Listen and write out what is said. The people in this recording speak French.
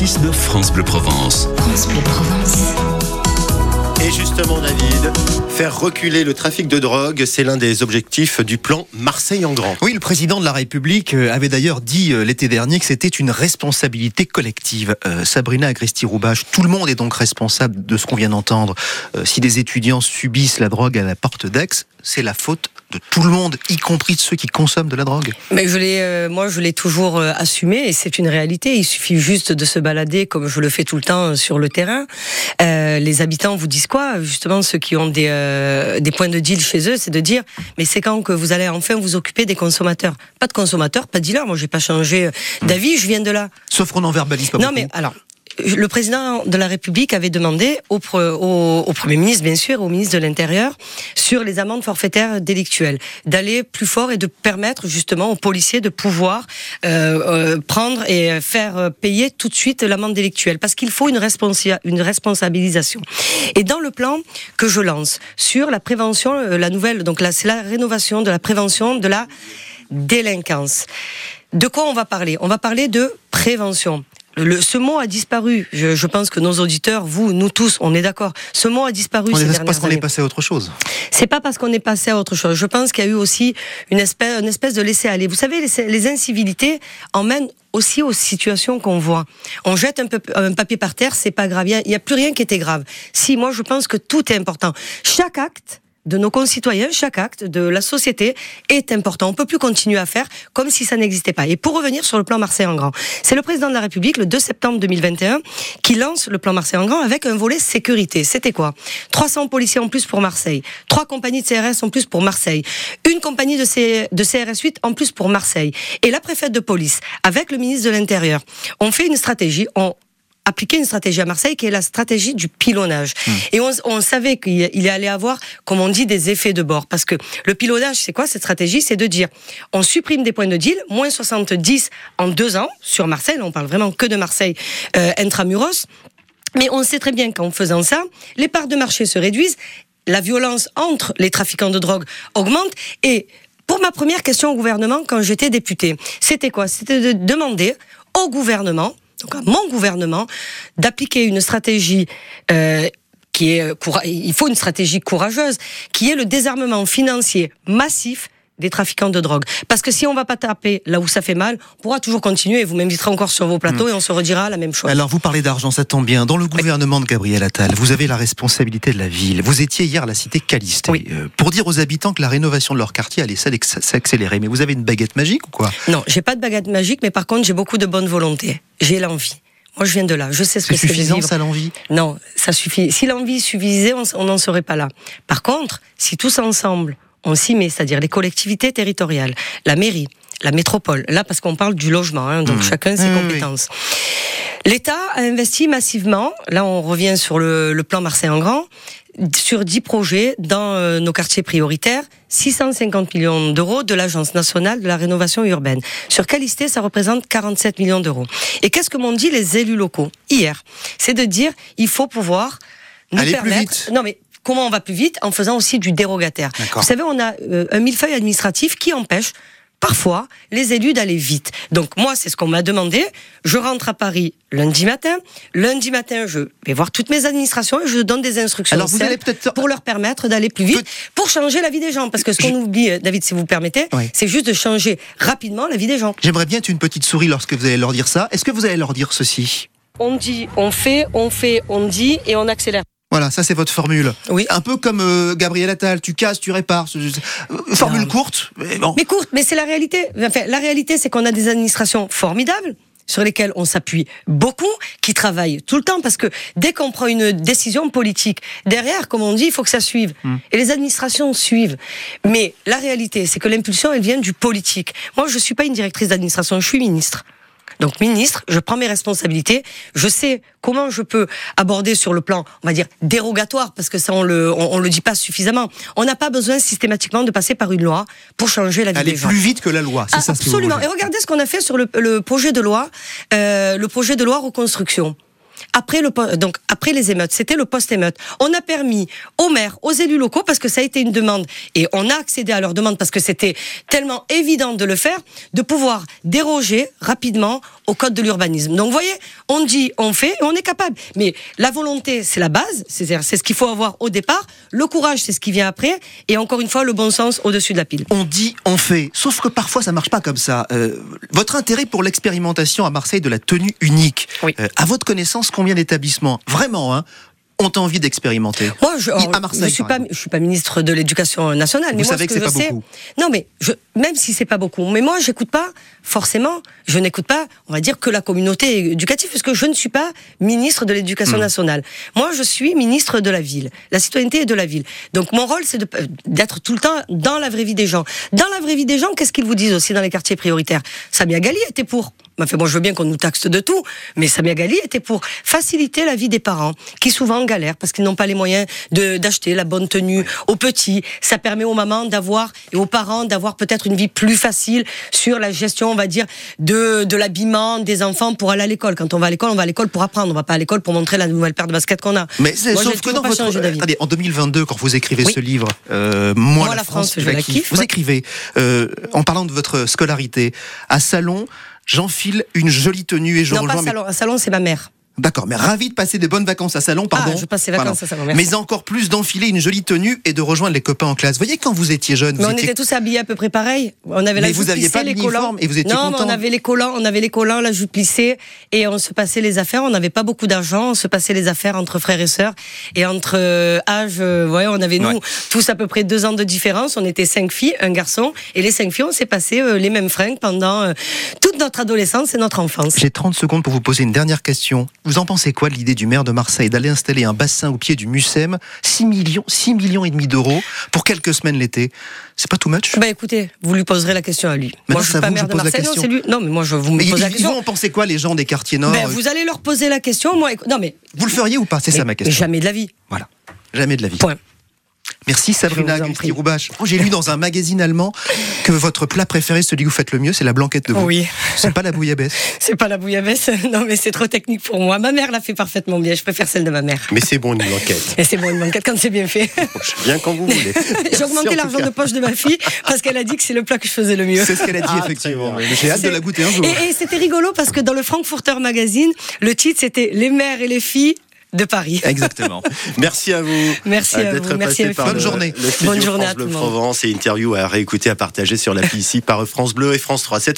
6 de France Bleu Provence. France Bleu Provence. Et justement, David, faire reculer le trafic de drogue, c'est l'un des objectifs du plan Marseille en grand. Oui, le président de la République euh, avait d'ailleurs dit euh, l'été dernier que c'était une responsabilité collective. Euh, Sabrina Agresti-Roubache, tout le monde est donc responsable de ce qu'on vient d'entendre. Euh, si des étudiants subissent la drogue à la porte d'Aix, c'est la faute de tout le monde, y compris de ceux qui consomment de la drogue. Mais je l'ai, euh, moi, je l'ai toujours euh, assumé et c'est une réalité. Il suffit juste de se balader comme je le fais tout le temps euh, sur le terrain. Euh, les habitants vous disent quoi? Justement, ceux qui ont des, euh, des points de deal chez eux, c'est de dire mais c'est quand que vous allez enfin vous occuper des consommateurs? Pas de consommateurs, pas de dealers. Moi, j'ai pas changé euh, d'avis. Je viens de là. Sauf qu'on n'en verbalise pas Non, beaucoup. mais alors. Le président de la République avait demandé au, pre- au, au Premier ministre, bien sûr, au ministre de l'Intérieur, sur les amendes forfaitaires délictuelles, d'aller plus fort et de permettre justement aux policiers de pouvoir euh, euh, prendre et faire payer tout de suite l'amende délictuelle, parce qu'il faut une, une responsabilisation. Et dans le plan que je lance sur la prévention, euh, la nouvelle, donc c'est la rénovation de la prévention de la délinquance. De quoi on va parler? On va parler de prévention. Le, ce mot a disparu. Je, je pense que nos auditeurs, vous, nous tous, on est d'accord. Ce mot a disparu On ces dernières parce qu'on est passé à autre chose. C'est pas parce qu'on est passé à autre chose. Je pense qu'il y a eu aussi une espèce, une espèce de laisser aller. Vous savez, les, les incivilités emmènent aussi aux situations qu'on voit. On jette un, peu, un papier par terre, c'est pas grave. Il n'y a, plus rien qui était grave. Si, moi, je pense que tout est important. Chaque acte de nos concitoyens, chaque acte de la société est important. On peut plus continuer à faire comme si ça n'existait pas. Et pour revenir sur le plan Marseille en grand, c'est le président de la République le 2 septembre 2021 qui lance le plan Marseille en grand avec un volet sécurité. C'était quoi? 300 policiers en plus pour Marseille, trois compagnies de CRS en plus pour Marseille, une compagnie de, CRS 8 en plus pour Marseille et la préfète de police avec le ministre de l'Intérieur. On fait une stratégie, on appliquer une stratégie à Marseille qui est la stratégie du pilonnage. Et on, on savait qu'il il allait avoir, comme on dit, des effets de bord. Parce que le pilonnage, c'est quoi cette stratégie? C'est de dire, on supprime des points de deal, moins 70 en deux ans sur Marseille, on parle vraiment que de Marseille euh, intramuros. Mais on sait très bien qu'en faisant ça, les parts de marché se réduisent, la violence entre les trafiquants de drogue augmente et pour ma première question au gouvernement quand j'étais députée, c'était quoi? C'était de demander au gouvernement, donc à mon gouvernement, d'appliquer une stratégie euh, qui est coura- il faut une stratégie courageuse, qui est le désarmement financier massif des trafiquants de drogue. Parce que si on va pas taper là où ça fait mal, on pourra toujours continuer. Vous m'inviterez encore sur vos plateaux et on se redira la même chose. Alors, vous parlez d'argent, ça tombe bien. Dans le gouvernement de Gabriel Attal, vous avez la responsabilité de la ville. Vous étiez hier à la cité Caliste Oui. euh, pour dire aux habitants que la rénovation de leur quartier allait s'ac- s'accélérer. Mais vous avez une baguette magique ou quoi? Non, j'ai pas de baguette magique, mais par contre, j'ai beaucoup de bonne volonté. J'ai l'envie. Moi, je viens de là. Je sais ce que C'est c'est suffisant, ça, l'envie? Non, ça suffit. Si l'envie suffisait, on n'en serait pas là. Par contre, si tous ensemble, on s'y met, c'est-à-dire les collectivités territoriales, la mairie, la métropole, là parce qu'on parle du logement, hein, donc Mmh. chacun ses oui, compétences. L'État a investi massivement, là on revient sur le, le plan Marseille en grand, sur 10 projets dans euh, nos quartiers prioritaires, 650 millions d'euros de l'Agence nationale de la rénovation urbaine. Sur Calisté, ça représente 47 millions d'euros. Et qu'est-ce que m'ont dit les élus locaux hier? C'est de dire il faut pouvoir nous plus permettre. vite. Non mais comment on va plus vite en faisant aussi du dérogataire. Vous savez, on a euh, un millefeuille administratif qui empêche parfois les élus d'aller vite. Donc moi, c'est ce qu'on m'a demandé. Je rentre à Paris lundi matin. Lundi matin, je vais voir toutes mes administrations et je donne des instructions Alors, vous allez peut-être- pour leur permettre d'aller plus vite, pour changer la vie des gens. Parce que ce qu'on oublie, euh, David, si vous permettez, Oui. c'est juste de changer rapidement la vie des gens. J'aimerais bien être une petite souris lorsque vous allez leur dire ça. Est-ce que vous allez leur dire ceci? On dit, on fait, on fait, on dit et on accélère. Voilà, ça c'est votre formule. Oui. Un peu comme euh, Gabriel Attal, tu casses, tu répares. Formule courte, mais bon. Mais courte, mais c'est la réalité. Enfin, la réalité, c'est qu'on a des administrations formidables sur lesquelles on s'appuie beaucoup, qui travaillent tout le temps, parce que dès qu'on prend une décision politique, derrière, comme on dit, il faut que ça suive. Et les administrations suivent. Mais la réalité, c'est que l'impulsion, elle vient du politique. Moi, je suis pas une directrice d'administration, je suis ministre. Donc ministre, je prends mes responsabilités, je sais comment je peux aborder sur le plan, on va dire dérogatoire, parce que ça on le on, on le dit pas suffisamment. On n'a pas besoin systématiquement de passer par une loi pour changer la vie Aller des gens. plus vite que la loi, c'est Ah, ça ce que vous absolument. Et regardez ce qu'on a fait sur le, le projet de loi, euh, le projet de loi reconstruction. Après le donc après les émeutes. C'était le post-émeute. On a permis aux maires, aux élus locaux, parce que ça a été une demande et on a accédé à leur demande parce que c'était tellement évident de le faire, de pouvoir déroger rapidement au code de l'urbanisme. Donc, vous voyez, on dit, on fait, et on est capable. Mais la volonté, c'est la base, c'est-à-dire c'est ce qu'il faut avoir au départ. Le courage, c'est ce qui vient après. Et encore une fois, le bon sens au-dessus de la pile. On dit, on fait. Sauf que parfois, ça marche pas comme ça. Euh, votre intérêt pour l'expérimentation à Marseille de la tenue unique, Oui. euh, à votre connaissance, combien d'établissements, vraiment, hein, ont envie d'expérimenter Moi, je, à Marseille, je suis pas, je suis pas ministre de l'Éducation nationale. mais Vous moi, savez ce que c'est pas sais- beaucoup. Non, mais je, même si c'est pas beaucoup, mais moi, j'écoute pas forcément. Je n'écoute pas, on va dire, que la communauté éducative, parce que je ne suis pas ministre de l'Éducation Hmm. nationale. Moi, je suis ministre de la ville, la citoyenneté et de la ville. Donc, mon rôle, c'est de- d'être tout le temps dans la vraie vie des gens. Dans la vraie vie des gens, qu'est-ce qu'ils vous disent aussi dans les quartiers prioritaires? Samia Gali était pour. Enfin, moi, je veux bien qu'on nous taxe de tout, mais Samia Gali était pour faciliter la vie des parents, qui souvent galèrent parce qu'ils n'ont pas les moyens d'acheter la bonne tenue aux petits. Ça permet aux mamans d'avoir et aux parents d'avoir peut-être une vie plus facile sur la gestion, on va dire, de de l'habillement des enfants pour aller à l'école. Quand on va à l'école, on va à l'école pour apprendre. On va pas à l'école pour montrer la nouvelle paire de baskets qu'on a. Mais c'est- Moi, sauf que dans votre. Attendez, en 2022, quand vous écrivez Oui. ce livre, euh, Moi, Moi, la France, je la kiffe, vous ouais. écrivez, euh, en parlant de votre scolarité, à Salon, j'enfile une jolie tenue et je non, rejoins pas mes- salon. C'est ma mère. D'accord, mais ravi de passer des bonnes vacances à Salon, pardon. Ah, je passe les vacances Pardon. à Salon, merci. Mais encore plus d'enfiler une jolie tenue et de rejoindre les copains en classe. Vous voyez, quand vous étiez jeune, Mais vous on étiez était tous habillés à peu près pareil. On avait la Mais vous jupe aviez plissée, pas les collants. et vous étiez non, mais on avait les collants, on avait les collants, la jupe plissée, et on se passait les affaires. On n'avait pas beaucoup d'argent, on se passait les affaires entre frères et sœurs et entre euh, âges. euh, ouais, on avait nous Ouais. tous à peu près deux ans de différence. On était cinq filles, un garçon, et les cinq filles, on s'est passé euh, les mêmes fringues pendant euh, toute notre adolescence et notre enfance. J'ai 30 secondes pour vous poser une dernière question. Vous en pensez quoi de l'idée du maire de Marseille d'aller installer un bassin au pied du Mucem 6 millions, 6 millions et demi d'euros pour quelques semaines l'été? C'est pas too much? Bah écoutez, vous lui poserez la question à lui. Mais moi, non, je suis pas vous maire je de Marseille, non, question. c'est lui. Non, mais moi, je vous me pose la ils, ils question. vont en penser quoi les gens des quartiers nord? Ben, vous allez leur poser la question. Moi, non, mais Vous le feriez ou pas? C'est ça ma mais question. jamais de la vie. Voilà. Jamais de la vie. Point. Merci Sabrina. Agristi-Roubache. Oh, J'ai lu dans un magazine allemand que votre plat préféré, celui que vous faites le mieux, c'est la blanquette de veau. Oui. C'est pas la bouillabaisse. C'est pas la bouillabaisse, non mais c'est trop technique pour moi. Ma mère l'a fait parfaitement bien, je préfère celle de ma mère. Mais c'est bon une blanquette. Et c'est bon une banquette quand c'est bien fait. Viens quand vous voulez. J'ai augmenté l'argent de poche de ma fille parce qu'elle a dit que c'est le plat que je faisais le mieux. C'est ce qu'elle a dit Ah, effectivement. bien. J'ai hâte de la goûter un jour. Et, et c'était rigolo parce que dans le Frankfurter Magazine, le titre c'était Les mères et les filles de Paris. Exactement. Merci à vous. Merci euh, à d'être vous. Merci passé par Bonne le- journée. le Bonne journée France à tout Bleu le monde. Provence et interview à réécouter, à partager sur l'appli ici par France Bleu et France 3. 7h